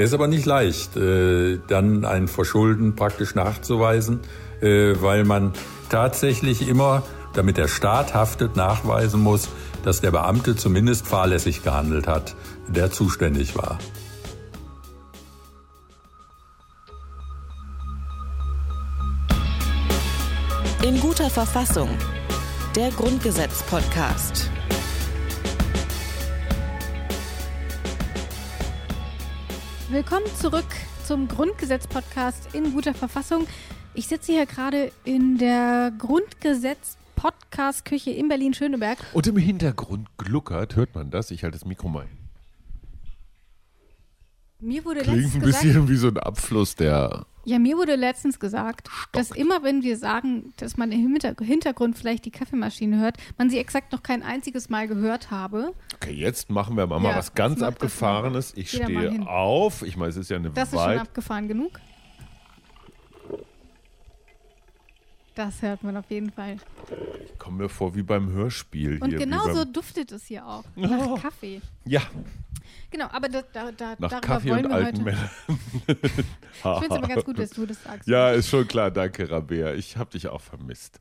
Es ist aber nicht leicht, äh, dann ein Verschulden praktisch nachzuweisen, äh, weil man tatsächlich immer, damit der Staat haftet, nachweisen muss, dass der Beamte zumindest fahrlässig gehandelt hat, der zuständig war. In guter Verfassung. Der Grundgesetz-Podcast. Willkommen zurück zum Grundgesetz-Podcast in guter Verfassung. Ich sitze hier gerade in der Grundgesetz-Podcast-Küche in Berlin-Schöneberg. Und im Hintergrund gluckert, hört man das? Ich halte das Mikro mal hin. Mir wurde Klingt ein gesagt, bisschen wie so ein Abfluss der. Ja, mir wurde letztens gesagt, dass immer wenn wir sagen, dass man im Hinter- Hintergrund vielleicht die Kaffeemaschine hört, man sie exakt noch kein einziges Mal gehört habe. Okay, jetzt machen wir mal Ja, was ganz Abgefahrenes. Ich Geh stehe auf. Ich meine, es ist ja eine Das ist schon abgefahren genug. Das hört man auf jeden Fall. Ich komme mir vor wie beim Hörspiel Und hier. genauso duftet es hier auch. Oh. Nach Kaffee. Ja, Genau, aber da, da, da, nach darüber Kaffee wollen und wir alten heute. Männern. Ich finde es aber ganz gut, dass du das sagst. Ja, ist schon klar. Danke, Rabea. Ich habe dich auch vermisst.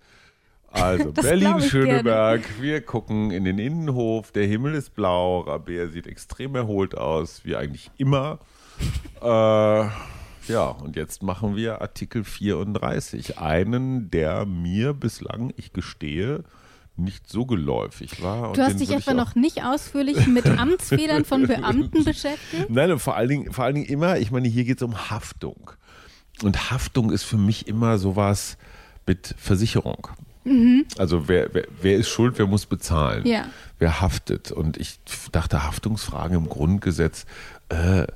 Also, Berlin-Schöneberg. Wir gucken in den Innenhof. Der Himmel ist blau. Rabea sieht extrem erholt aus, wie eigentlich immer. äh, ja, und jetzt machen wir Artikel 34. Einen, der mir bislang, ich gestehe, nicht so geläufig war. Du hast dich etwa noch nicht ausführlich mit Amtsfehlern von Beamten beschäftigt? Nein, und vor allen Dingen, vor allen Dingen immer, ich meine, hier geht es um Haftung. Und Haftung ist für mich immer sowas mit Versicherung. Also wer, wer, wer ist schuld, wer muss bezahlen? Mhm. Ja. Wer haftet? Und ich dachte, Haftungsfragen im Grundgesetz, äh,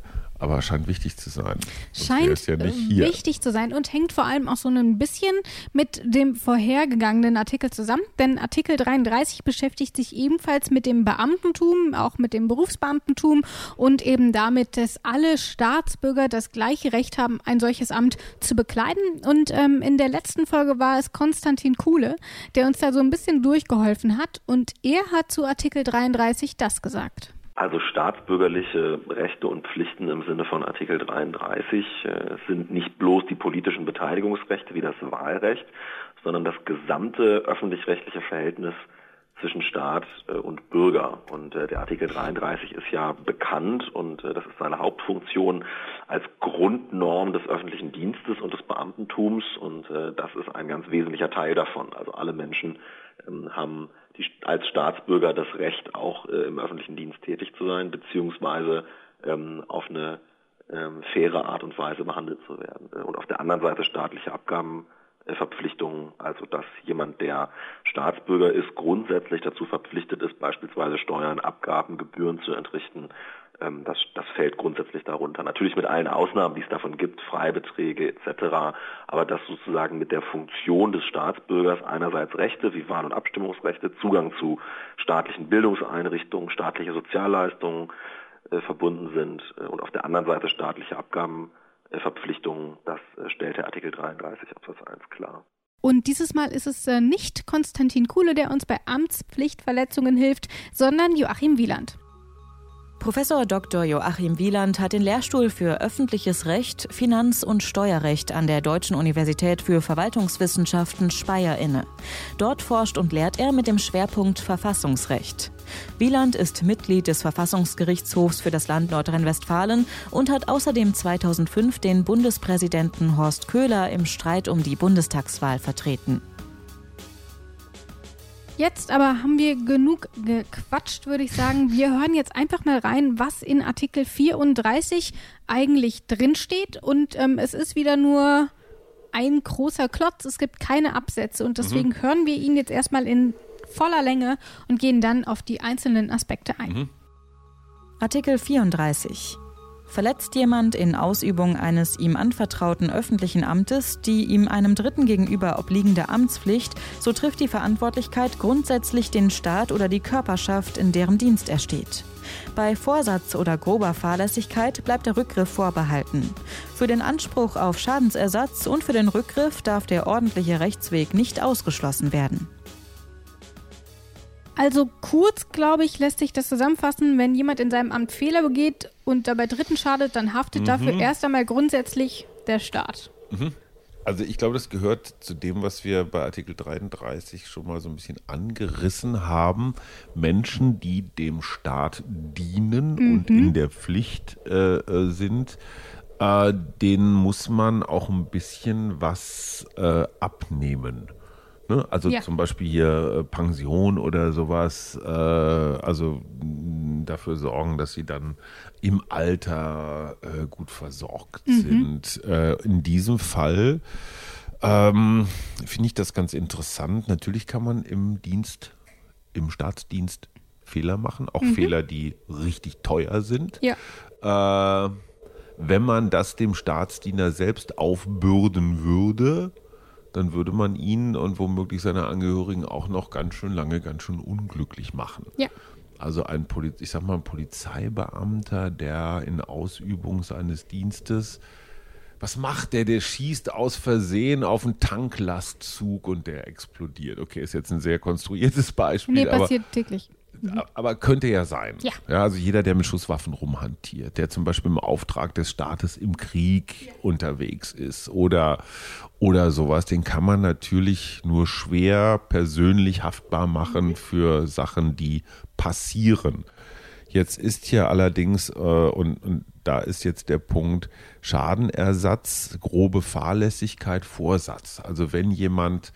aber scheint wichtig zu sein. Sonst Scheint ja nicht äh, hier. wichtig zu sein und hängt vor allem auch so ein bisschen mit dem vorhergegangenen Artikel zusammen. Denn Artikel 33 beschäftigt sich ebenfalls mit dem Beamtentum, auch mit dem Berufsbeamtentum und eben damit, dass alle Staatsbürger das gleiche Recht haben, ein solches Amt zu bekleiden. Und ähm, in der letzten Folge war es Konstantin Kuhle, der uns da so ein bisschen durchgeholfen hat. Und er hat zu Artikel 33 das gesagt. Also staatsbürgerliche Rechte und Pflichten im Sinne von Artikel 33 äh, sind nicht bloß die politischen Beteiligungsrechte wie das Wahlrecht, sondern das gesamte öffentlich-rechtliche Verhältnis zwischen Staat äh, und Bürger. Und äh, der Artikel 33 ist ja bekannt und das ist seine Hauptfunktion als Grundnorm des öffentlichen Dienstes und des Beamtentums und das ist ein ganz wesentlicher Teil davon. Also alle Menschen ähm, haben die, als Staatsbürger das Recht, auch äh, im öffentlichen Dienst tätig zu sein, beziehungsweise ähm, auf eine ähm, faire Art und Weise behandelt zu werden. Äh, Und auf der anderen Seite staatliche Abgabenverpflichtungen, also dass jemand, der Staatsbürger ist, grundsätzlich dazu verpflichtet ist, beispielsweise Steuern, Abgaben, Gebühren zu entrichten. Ähm, Das, das fällt grundsätzlich darunter. Natürlich mit allen Ausnahmen, die es davon gibt, Freibeträge etc. Aber dass sozusagen mit der Funktion des Staatsbürgers einerseits Rechte wie Wahl- und Abstimmungsrechte, Zugang zu staatlichen Bildungseinrichtungen, staatliche Sozialleistungen äh, verbunden sind äh, und auf der anderen Seite staatliche Abgabenverpflichtungen, das äh, stellt der Artikel 33 Absatz 1 klar. Und dieses Mal ist es äh, nicht Konstantin Kuhle, der uns bei Amtspflichtverletzungen hilft, sondern Joachim Wieland. Professor Dr. Joachim Wieland hat den Lehrstuhl für öffentliches Recht, Finanz- und Steuerrecht an der Deutschen Universität für Verwaltungswissenschaften Speyer inne. Dort forscht und lehrt er mit dem Schwerpunkt Verfassungsrecht. Wieland ist Mitglied des Verfassungsgerichtshofs für das Land Nordrhein-Westfalen und hat außerdem 2005 den Bundespräsidenten Horst Köhler im Streit um die Bundestagswahl vertreten. Jetzt aber haben wir genug gequatscht, würde ich sagen. Wir hören jetzt einfach mal rein, was in Artikel 34 eigentlich drinsteht. Und ähm, es ist wieder nur ein großer Klotz. Es gibt keine Absätze. Und deswegen hören wir ihn jetzt erstmal in voller Länge und gehen dann auf die einzelnen Aspekte ein. Artikel 34. Verletzt jemand in Ausübung eines ihm anvertrauten öffentlichen Amtes die ihm einem Dritten gegenüber obliegende Amtspflicht, so trifft die Verantwortlichkeit grundsätzlich den Staat oder die Körperschaft, in deren Dienst er steht. Bei Vorsatz oder grober Fahrlässigkeit bleibt der Rückgriff vorbehalten. Für den Anspruch auf Schadensersatz und für den Rückgriff darf der ordentliche Rechtsweg nicht ausgeschlossen werden. Also kurz, glaube ich, lässt sich das zusammenfassen, wenn jemand in seinem Amt Fehler begeht und dabei Dritten schadet, dann haftet mhm. dafür erst einmal grundsätzlich der Staat. Mhm. Also ich glaube, das gehört zu dem, was wir bei Artikel 33 schon mal so ein bisschen angerissen haben. Menschen, die dem Staat dienen mhm. und in der Pflicht äh, äh, sind, äh, denen muss man auch ein bisschen was äh, abnehmen. Ne? Also ja. zum Beispiel hier äh, Pension oder sowas. Äh, also dafür sorgen, dass sie dann im Alter äh, gut versorgt mhm. sind. Äh, in diesem Fall ähm, finde ich das ganz interessant. Natürlich kann man im Dienst, im Staatsdienst Fehler machen, auch mhm. Fehler, die richtig teuer sind. Ja. Äh, wenn man das dem Staatsdiener selbst aufbürden würde, dann würde man ihn und womöglich seine Angehörigen auch noch ganz schön lange, ganz schön unglücklich machen. Ja. Also ein, Poliz ich sag mal, ein Polizeibeamter, der in Ausübung seines Dienstes, was macht der? Der schießt aus Versehen auf einen Tanklastzug und der explodiert. Okay, ist jetzt ein sehr konstruiertes Beispiel. Nee, passiert aber, täglich. Mhm. Aber könnte ja sein. Ja. ja. Also jeder, der mit Schusswaffen rumhantiert, der zum Beispiel im Auftrag des Staates im Krieg ja. unterwegs ist oder, oder sowas, den kann man natürlich nur schwer persönlich haftbar machen mhm. für Sachen, die passieren. Jetzt ist hier allerdings, äh, und, und da ist jetzt der Punkt, Schadenersatz, grobe Fahrlässigkeit, Vorsatz. Also wenn jemand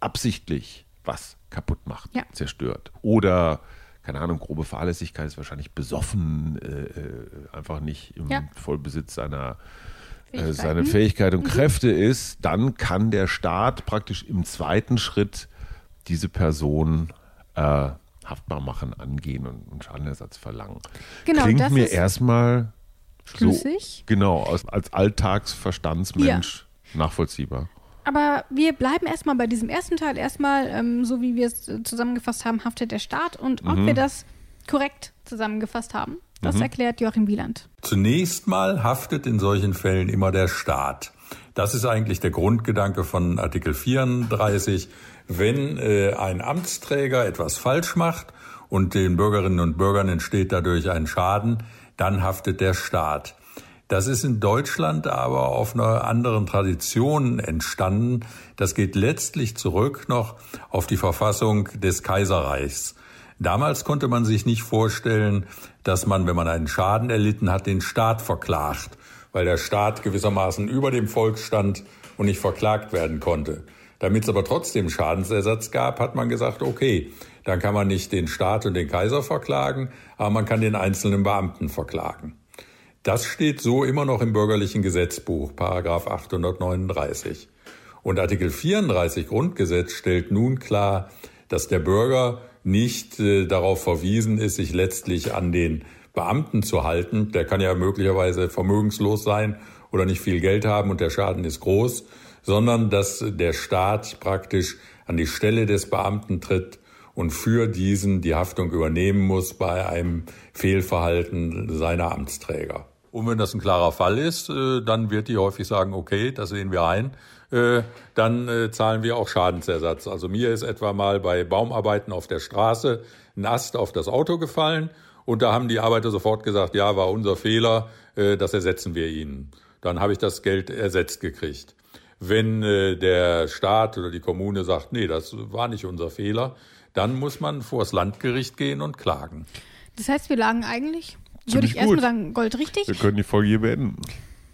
absichtlich was kaputt macht, ja. zerstört oder keine Ahnung, grobe Fahrlässigkeit ist wahrscheinlich besoffen, äh, äh einfach nicht im ja. Vollbesitz seiner äh, seine Fähigkeit und mhm. Kräfte ist, dann kann der Staat praktisch im zweiten Schritt diese Person äh, haftbar machen, angehen und, und Schadenersatz verlangen. Genau, Klingt mir erstmal schlüssig. So, genau, als, als Alltagsverstandsmensch ja. nachvollziehbar. Aber wir bleiben erstmal bei diesem ersten Teil. Erstmal, ähm, so wie wir es zusammengefasst haben, haftet der Staat. Und ob mhm. wir das korrekt zusammengefasst haben, das mhm. erklärt Joachim Wieland. Zunächst mal haftet in solchen Fällen immer der Staat. Das ist eigentlich der Grundgedanke von Artikel 34. Wenn äh, ein Amtsträger etwas falsch macht und den Bürgerinnen und Bürgern entsteht dadurch ein Schaden, dann haftet der Staat. Das ist in Deutschland aber auf einer anderen Tradition entstanden. Das geht letztlich zurück noch auf die Verfassung des Kaiserreichs. Damals konnte man sich nicht vorstellen, dass man, wenn man einen Schaden erlitten hat, den Staat verklagt, weil der Staat gewissermaßen über dem Volk stand und nicht verklagt werden konnte. Damit es aber trotzdem Schadensersatz gab, hat man gesagt, okay, dann kann man nicht den Staat und den Kaiser verklagen, aber man kann den einzelnen Beamten verklagen. Das steht so immer noch im bürgerlichen Gesetzbuch, Paragraph 839. Und Artikel 34 Grundgesetz stellt nun klar, dass der Bürger nicht äh, darauf verwiesen ist, sich letztlich an den Beamten zu halten. Der kann ja möglicherweise vermögenslos sein oder nicht viel Geld haben und der Schaden ist groß, sondern dass der Staat praktisch an die Stelle des Beamten tritt und für diesen die Haftung übernehmen muss bei einem Fehlverhalten seiner Amtsträger. Und wenn das ein klarer Fall ist, äh, dann wird die häufig sagen, okay, das sehen wir ein, äh, dann äh, zahlen wir auch Schadensersatz. Also mir ist etwa mal bei Baumarbeiten auf der Straße ein Ast auf das Auto gefallen und da haben die Arbeiter sofort gesagt, ja, war unser Fehler, das ersetzen wir ihnen. Dann habe ich das Geld ersetzt gekriegt. Wenn der Staat oder die Kommune sagt, nee, das war nicht unser Fehler, dann muss man vors Landgericht gehen und klagen. Das heißt, wir lagen eigentlich würde ich erstmal sagen, Gold richtig. Wir können die Folge hier beenden.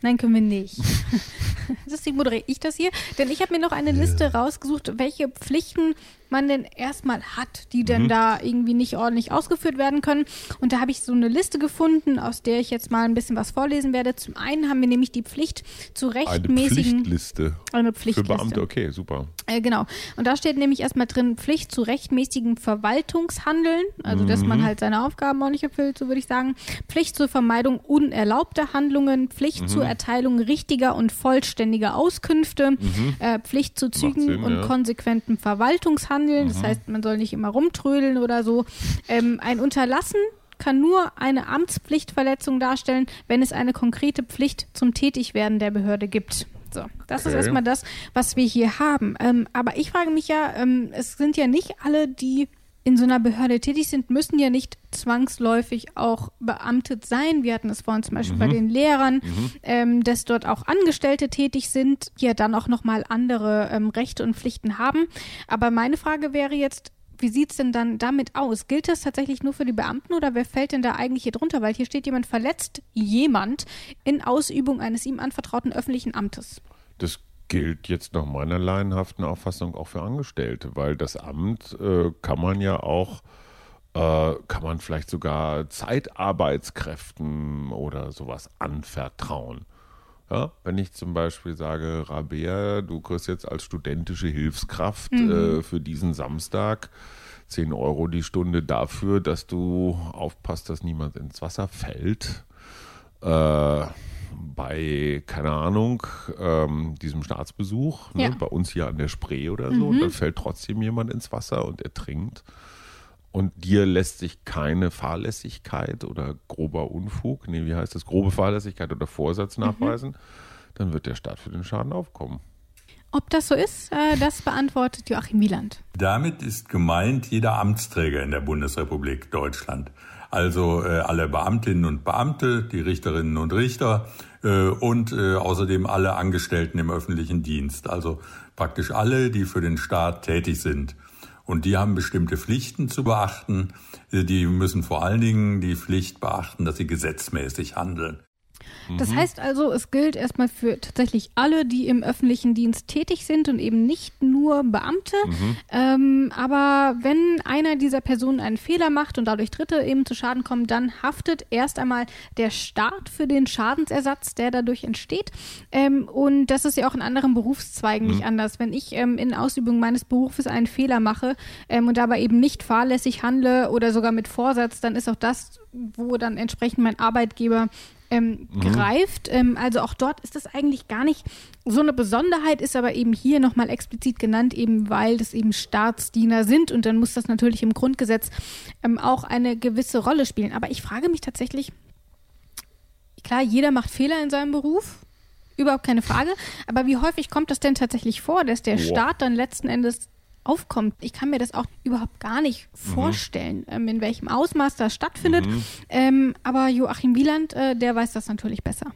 Nein, können wir nicht. Deswegen moderiere ich das hier. Denn ich habe mir noch eine Liste rausgesucht, welche Pflichten man denn erstmal hat, die denn mhm. da irgendwie nicht ordentlich ausgeführt werden können. Und da habe ich so eine Liste gefunden, aus der ich jetzt mal ein bisschen was vorlesen werde. Zum einen haben wir nämlich die Pflicht zu rechtmäßigen. Eine Pflichtliste. Eine Pflichtliste. Für Beamte, okay, super. Äh, genau. Und da steht nämlich erstmal drin Pflicht zu rechtmäßigen Verwaltungshandeln, also mhm. dass man mhm. halt seine Aufgaben ordentlich erfüllt, so würde ich sagen. Pflicht zur Vermeidung unerlaubter Handlungen, Pflicht mhm. zur Erteilung richtiger und vollständiger Auskünfte, mhm. äh, Pflicht zu Zügen Sinn, und ja. konsequenten Verwaltungshandeln handeln. Mhm. Das heißt, man soll nicht immer rumtrödeln oder so. Ähm, ein Unterlassen kann nur eine Amtspflichtverletzung darstellen, wenn es eine konkrete Pflicht zum Tätigwerden der Behörde gibt. So, das okay. ist erstmal das, was wir hier haben. Ähm, aber ich frage mich ja, ähm, es sind ja nicht alle, die in so einer Behörde tätig sind, müssen ja nicht zwangsläufig auch beamtet sein. Wir hatten es vorhin zum Beispiel mhm. bei den Lehrern, mhm. ähm, dass dort auch Angestellte tätig sind, die ja dann auch nochmal andere ähm, Rechte und Pflichten haben. Aber meine Frage wäre jetzt, wie sieht es denn dann damit aus? Gilt das tatsächlich nur für die Beamten oder wer fällt denn da eigentlich hier drunter? Weil hier steht jemand verletzt jemand in Ausübung eines ihm anvertrauten öffentlichen Amtes. Das gilt jetzt nach meiner laienhaften Auffassung auch für Angestellte, weil das Amt äh, kann man ja auch, äh, kann man vielleicht sogar Zeitarbeitskräften oder sowas anvertrauen. Ja, wenn ich zum Beispiel sage, Rabea, du kriegst jetzt als studentische Hilfskraft mhm. äh, für diesen Samstag 10 Euro die Stunde dafür, dass du aufpasst, dass niemand ins Wasser fällt. Äh, bei, keine Ahnung, ähm, diesem Staatsbesuch, ne, ja. bei uns hier an der Spree oder so, mhm. und dann fällt trotzdem jemand ins Wasser und ertrinkt. Und dir lässt sich keine Fahrlässigkeit oder grober Unfug, nee, wie heißt das, grobe Fahrlässigkeit oder Vorsatz mhm. nachweisen, mhm. dann wird der Staat für den Schaden aufkommen. Ob das so ist, äh, das beantwortet Joachim Wieland. Damit ist gemeint jeder Amtsträger in der Bundesrepublik Deutschland also äh, alle Beamtinnen und Beamte, die Richterinnen und Richter äh, und äh, außerdem alle Angestellten im öffentlichen Dienst, also praktisch alle, die für den Staat tätig sind. Und die haben bestimmte Pflichten zu beachten. Äh, die müssen vor allen Dingen die Pflicht beachten, dass sie gesetzmäßig handeln. Das mhm. heißt also, es gilt erstmal für tatsächlich alle, die im öffentlichen Dienst tätig sind und eben nicht nur Beamte. Mhm. Ähm, aber wenn einer dieser Personen einen Fehler macht und dadurch Dritte eben zu Schaden kommen, dann haftet erst einmal der Staat für den Schadensersatz, der dadurch entsteht. Ähm, und das ist ja auch in anderen Berufszweigen mhm. nicht anders. Wenn ich ähm, in Ausübung meines Berufes einen Fehler mache ähm, und dabei eben nicht fahrlässig handle oder sogar mit Vorsatz, dann ist auch das, wo dann entsprechend mein Arbeitgeber ähm, mhm. greift. Ähm, also auch dort ist das eigentlich gar nicht so eine Besonderheit, ist aber eben hier nochmal explizit genannt, eben weil das eben Staatsdiener sind und dann muss das natürlich im Grundgesetz ähm, auch eine gewisse Rolle spielen. Aber ich frage mich tatsächlich, klar, jeder macht Fehler in seinem Beruf. Überhaupt keine Frage. Aber wie häufig kommt das denn tatsächlich vor, dass der Staat dann letzten Endes aufkommt. Ich kann mir das auch überhaupt gar nicht mhm. vorstellen, ähm, in welchem Ausmaß das stattfindet. Mhm. Ähm, aber Joachim Wieland, äh, der weiß das natürlich besser.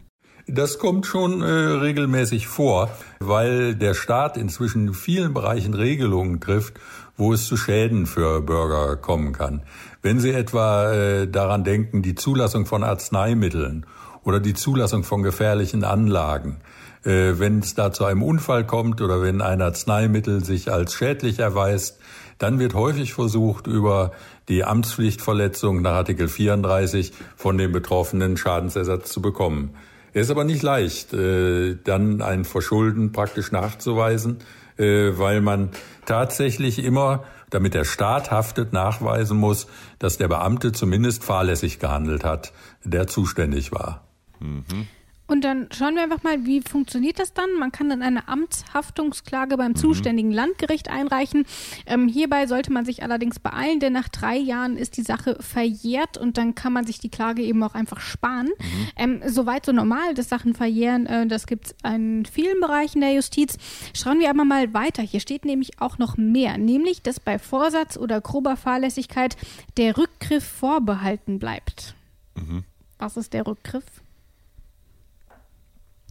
Das kommt schon äh, regelmäßig vor, weil der Staat inzwischen in vielen Bereichen Regelungen trifft, wo es zu Schäden für Bürger kommen kann. Wenn Sie etwa äh, daran denken, die Zulassung von Arzneimitteln oder die Zulassung von gefährlichen Anlagen, äh, wenn es da zu einem Unfall kommt oder wenn ein Arzneimittel sich als schädlich erweist, dann wird häufig versucht, über die Amtspflichtverletzung nach Artikel 34 von dem Betroffenen Schadensersatz zu bekommen. Es ist aber nicht leicht, äh, dann ein Verschulden praktisch nachzuweisen, äh, weil man tatsächlich immer, damit der Staat haftet, nachweisen muss, dass der Beamte zumindest fahrlässig gehandelt hat, der zuständig war. Mhm. Und dann schauen wir einfach mal, wie funktioniert das dann? Man kann dann eine Amtshaftungsklage beim mhm. zuständigen Landgericht einreichen. Ähm, hierbei sollte man sich allerdings beeilen, denn nach drei Jahren ist die Sache verjährt und dann kann man sich die Klage eben auch einfach sparen. Mhm. Ähm, Soweit so normal, dass Sachen verjähren, äh, das gibt es in vielen Bereichen der Justiz. Schauen wir aber mal weiter. Hier steht nämlich auch noch mehr, nämlich, dass bei Vorsatz oder grober Fahrlässigkeit der Rückgriff vorbehalten bleibt. Mhm. Was ist der Rückgriff?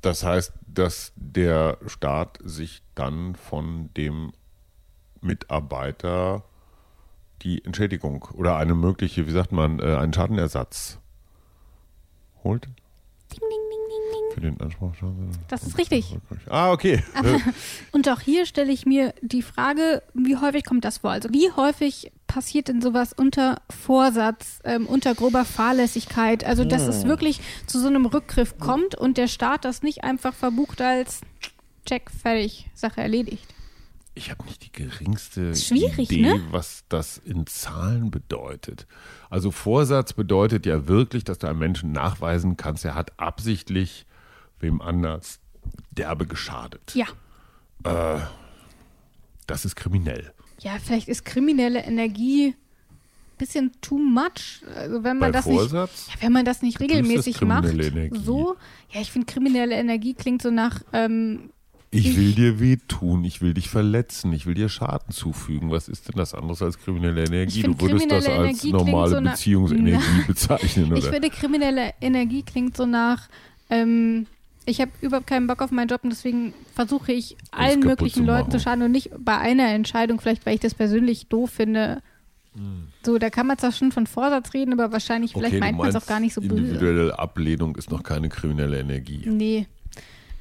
Das heißt, dass der Staat sich dann von dem Mitarbeiter die Entschädigung oder eine mögliche, wie sagt man, äh, einen Schadenersatz holt? Ding, ding, ding, ding, ding. Für den Anspruch. Das ist richtig. Ah, okay. Und auch hier stelle ich mir die Frage, wie häufig kommt das vor? Also wie häufig passiert denn sowas unter Vorsatz, ähm, unter grober Fahrlässigkeit? Also, dass es hm. wirklich zu so einem Rückgriff kommt und der Staat das nicht einfach verbucht als Check, fertig, Sache erledigt. Ich habe nicht die geringste Idee, ne? was das in Zahlen bedeutet. Also Vorsatz bedeutet ja wirklich, dass du einem Menschen nachweisen kannst, er hat absichtlich wem anders derbe geschadet. Ja. Äh, das ist kriminell ja, vielleicht ist kriminelle Energie ein bisschen too much. Also wenn man Bei das Vorsatz? nicht, ja, wenn man das nicht regelmäßig macht, Energie. so, ja, ich finde kriminelle Energie klingt so nach ähm, Ich will dir wehtun, ich will dich verletzen, ich will dir Schaden zufügen. Was ist denn das anderes als kriminelle Energie? Du würdest das als Energie normale so Beziehungsenergie bezeichnen, Ich oder? finde, kriminelle Energie klingt so nach, ähm, ich habe überhaupt keinen Bock auf meinen Job und deswegen versuche ich allen möglichen zu Leuten machen. zu schaden und nicht bei einer Entscheidung, vielleicht weil ich das persönlich doof finde. Hm. So, da kann man zwar schon von Vorsatz reden, aber wahrscheinlich, vielleicht du meint man es auch gar nicht so böse. Individuelle Ablehnung ist noch keine kriminelle Energie. Nee.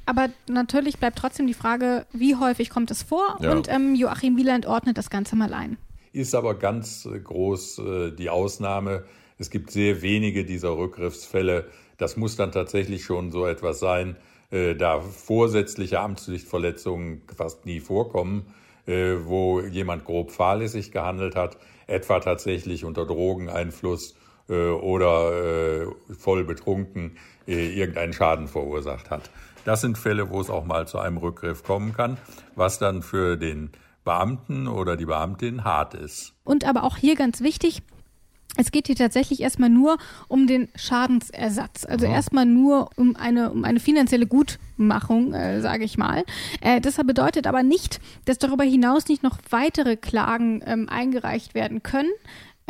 Aber natürlich bleibt trotzdem die Frage, wie häufig kommt es vor? Ja. Und ähm, Joachim Wieland ordnet das Ganze mal ein. Ist aber ganz äh, groß äh, die Ausnahme. Es gibt sehr wenige dieser Rückgriffsfälle. Das muss dann tatsächlich schon so etwas sein, äh, da vorsätzliche Amtspflichtverletzungen fast nie vorkommen, äh, wo jemand grob fahrlässig gehandelt hat, etwa tatsächlich unter Drogeneinfluss äh, oder voll betrunken irgendeinen Schaden verursacht hat. Das sind Fälle, wo es auch mal zu einem Rückgriff kommen kann, was dann für den Beamten oder die Beamtin hart ist. Und aber auch hier ganz wichtig, es geht hier tatsächlich erstmal nur um den Schadensersatz. Also erstmal nur um eine, um eine finanzielle Gutmachung, äh, sage ich mal. Äh, das bedeutet aber nicht, dass darüber hinaus nicht noch weitere Klagen ähm, eingereicht werden können.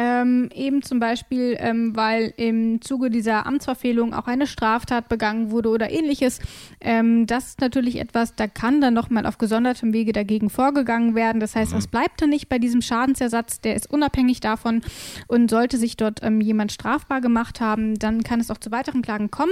Ähm, eben zum Beispiel, ähm, weil im Zuge dieser Amtsverfehlung auch eine Straftat begangen wurde oder ähnliches. Ähm, das ist natürlich etwas, da kann dann nochmal auf gesondertem Wege dagegen vorgegangen werden. Das heißt, das bleibt dann nicht bei diesem Schadensersatz, der ist unabhängig davon. Und sollte sich dort ähm, jemand strafbar gemacht haben, dann kann es auch zu weiteren Klagen kommen.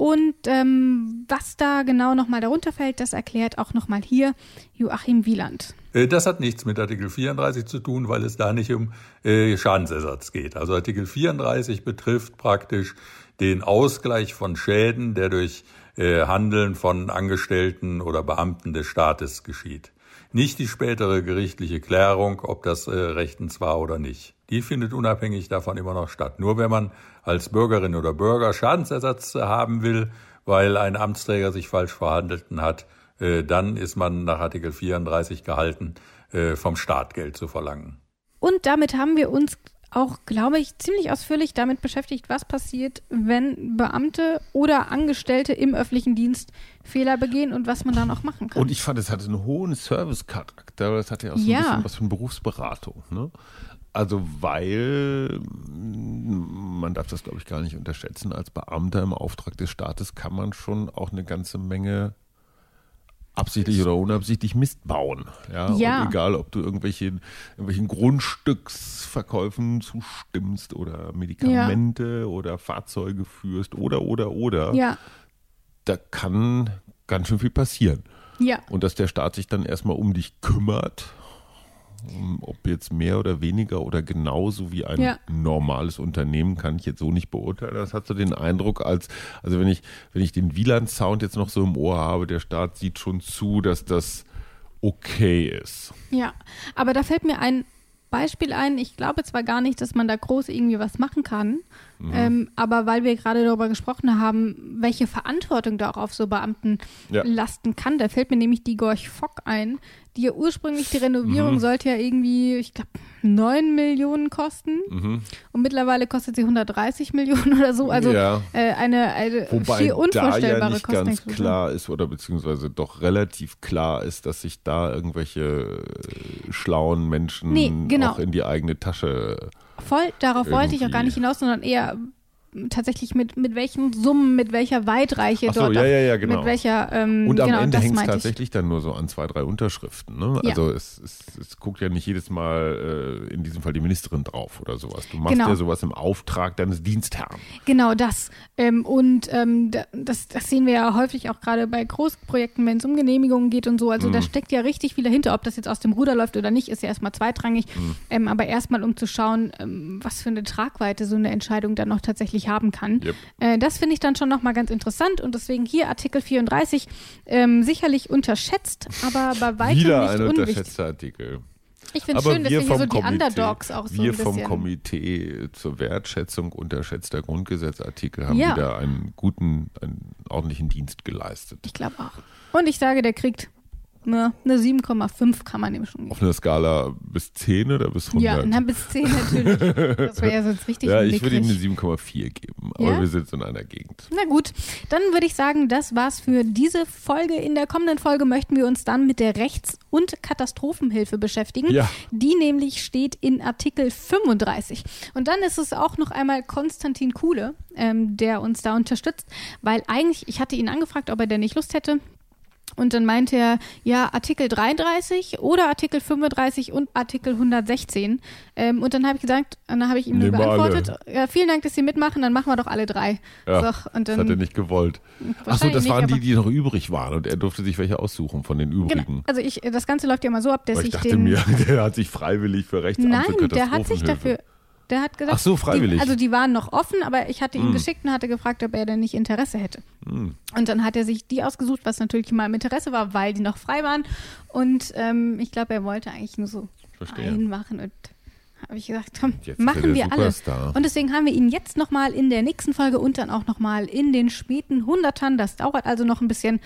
Und ähm, was da genau nochmal darunter fällt, das erklärt auch nochmal hier Joachim Wieland. Äh, Das hat nichts mit Artikel 34 zu tun, weil es da nicht um äh, Schadensersatz geht. Also Artikel 34 betrifft praktisch den Ausgleich von Schäden, der durch äh, Handeln von Angestellten oder Beamten des Staates geschieht. Nicht die spätere gerichtliche Klärung, ob das äh, rechtens war oder nicht. Die findet unabhängig davon immer noch statt. Nur wenn man als Bürgerin oder Bürger Schadensersatz haben will, weil ein Amtsträger sich falsch verhandelten hat, äh, dann ist man nach Artikel 34 gehalten, äh, vom Staat Geld zu verlangen. Und damit haben wir uns auch, glaube ich, ziemlich ausführlich damit beschäftigt, was passiert, wenn Beamte oder Angestellte im öffentlichen Dienst Fehler begehen und was man dann auch machen kann. Und ich fand, es hatte einen hohen Service-Charakter. Das hatte ja auch so ein Ja. bisschen was von Berufsberatung. Ne? Also, weil man darf das, glaube ich, gar nicht unterschätzen. Als Beamter im Auftrag des Staates kann man schon auch eine ganze Menge absichtlich oder unabsichtlich Mist bauen. Ja, Ja. Und egal, ob du irgendwelchen, irgendwelchen Grundstücksverkäufen zustimmst oder Medikamente oder Fahrzeuge führst oder, oder, oder. ja, Da kann ganz schön viel passieren. ja. Und dass der Staat sich dann erstmal um dich kümmert, ob jetzt mehr oder weniger oder genauso wie ein Ja. normales Unternehmen, kann ich jetzt so nicht beurteilen. Das hat so den Eindruck, als, also wenn ich, wenn ich den Wieland-Sound jetzt noch so im Ohr habe, der Staat sieht schon zu, dass das okay ist. Ja, aber da fällt mir ein Beispiel ein. Ich glaube zwar gar nicht, dass man da groß irgendwie was machen kann, Mhm. ähm, aber weil wir gerade darüber gesprochen haben, welche Verantwortung da auch auf so Beamten Ja. lasten kann, da fällt mir nämlich die Gorch Fock ein, die ja ursprünglich die Renovierung Mhm. sollte ja irgendwie, ich glaube, 9 Millionen kosten und mittlerweile kostet sie 130 Millionen oder so. Also Ja. äh, eine, eine Wobei da unvorstellbare ja nicht ganz Kostenexplosion. klar ist oder beziehungsweise doch relativ klar ist, dass sich da irgendwelche äh, schlauen Menschen Nee, genau. auch in die eigene Tasche Voll, darauf wollte ich auch gar nicht hinaus, sondern eher tatsächlich mit, mit welchen Summen, mit welcher Weitreiche Ach so, dort, ja, ja, ja, genau. mit welcher, ähm, Und am genau, Ende hängt es meinte ich. tatsächlich dann nur so an zwei, drei Unterschriften. Ne? Ja. Also es, es, es guckt ja nicht jedes Mal äh, in diesem Fall die Ministerin drauf oder sowas. Du machst Genau. ja sowas im Auftrag deines Dienstherrn. Genau das. Ähm, und ähm, da- das, das sehen wir ja häufig auch gerade bei Großprojekten, wenn es um Genehmigungen geht und so. Also Mhm. da steckt ja richtig viel dahinter. Ob das jetzt aus dem Ruder läuft oder nicht, ist ja erstmal zweitrangig. Mhm. Ähm, aber erstmal, um zu schauen, ähm, was für eine Tragweite so eine Entscheidung dann noch tatsächlich haben kann. Yep. Äh, das finde ich dann schon nochmal ganz interessant und deswegen hier Artikel 34 ähm, sicherlich unterschätzt, aber bei weitem Wieder nicht ein unterschätzter Artikel. Ich finde Aber schön, dass wir hier so die Komitee, Underdogs auch so wir vom. Komitee zur Wertschätzung unterschätzter Grundgesetzartikel haben Ja. wieder einen guten, einen ordentlichen Dienst geleistet. Ich glaube auch. Und ich sage, der kriegt Na, eine 7,5 kann man dem schon geben. Auf einer Skala bis 10 oder bis 100? Ja, na, bis 10 natürlich. Das wäre ja sonst richtig Ja, ich würde ihm eine 7,4 geben, aber Ja? wir sind so in einer Gegend. Na gut, dann würde ich sagen, das war's für diese Folge. In der kommenden Folge möchten wir uns dann mit der Rechts- und Katastrophenhilfe beschäftigen. Ja. Die nämlich steht in Artikel 35. Und dann ist es auch noch einmal Konstantin Kuhle, ähm, der uns da unterstützt, weil eigentlich, ich hatte ihn angefragt, ob er denn nicht Lust hätte. Und dann meinte er, ja, Artikel 33 oder Artikel 35 und Artikel 116. Ähm, und dann habe ich gesagt, dann habe ich ihm nur Nehmen wir geantwortet, ja, vielen Dank, dass Sie mitmachen, dann machen wir doch alle drei. Ja, so, und das dann, hat er nicht gewollt. Achso, das waren nicht, die, aber- die noch übrig waren und er durfte sich welche aussuchen von den übrigen. Genau, also ich, das Ganze läuft ja immer so ab, dass ich ich dachte den. mir, der hat sich freiwillig für Rechtsamt Nein, der hat sich dafür. Der hat gesagt, Ach so, freiwillig. Die, also die waren noch offen, aber ich hatte ihn Hm. geschickt und hatte gefragt, ob er denn nicht Interesse hätte. Und dann hat er sich die ausgesucht, was natürlich mal im Interesse war, weil die noch frei waren. Und ähm, ich glaube, er wollte eigentlich nur so Verstehe. einen machen. Und habe ich gesagt, komm, Jetzt machen wir. Superstar. Und deswegen haben wir ihn jetzt nochmal in der nächsten Folge und dann auch nochmal in den späten Hundertern. Das dauert also noch ein bisschen.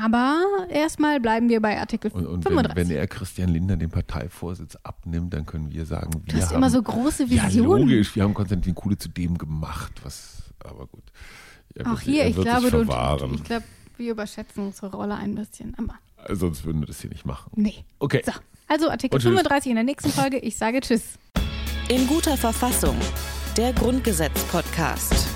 Aber erstmal bleiben wir bei Artikel Und, und wenn, 35. wenn er Christian Lindner den Parteivorsitz abnimmt, dann können wir sagen, wir Du hast haben, immer so große Ja, Visionen. logisch, wir haben Konstantin Kuhle zu dem gemacht, was, aber gut. Er Auch wird- hier, er ich wird glaube, sich du, verwahren. ich glaube, wir überschätzen unsere Rolle ein bisschen. Aber Sonst würden wir das hier nicht machen. nee. Okay. So, also Artikel Und tschüss. 35 in der nächsten Folge. Ich sage Tschüss. In guter Verfassung. Der Grundgesetz-Podcast.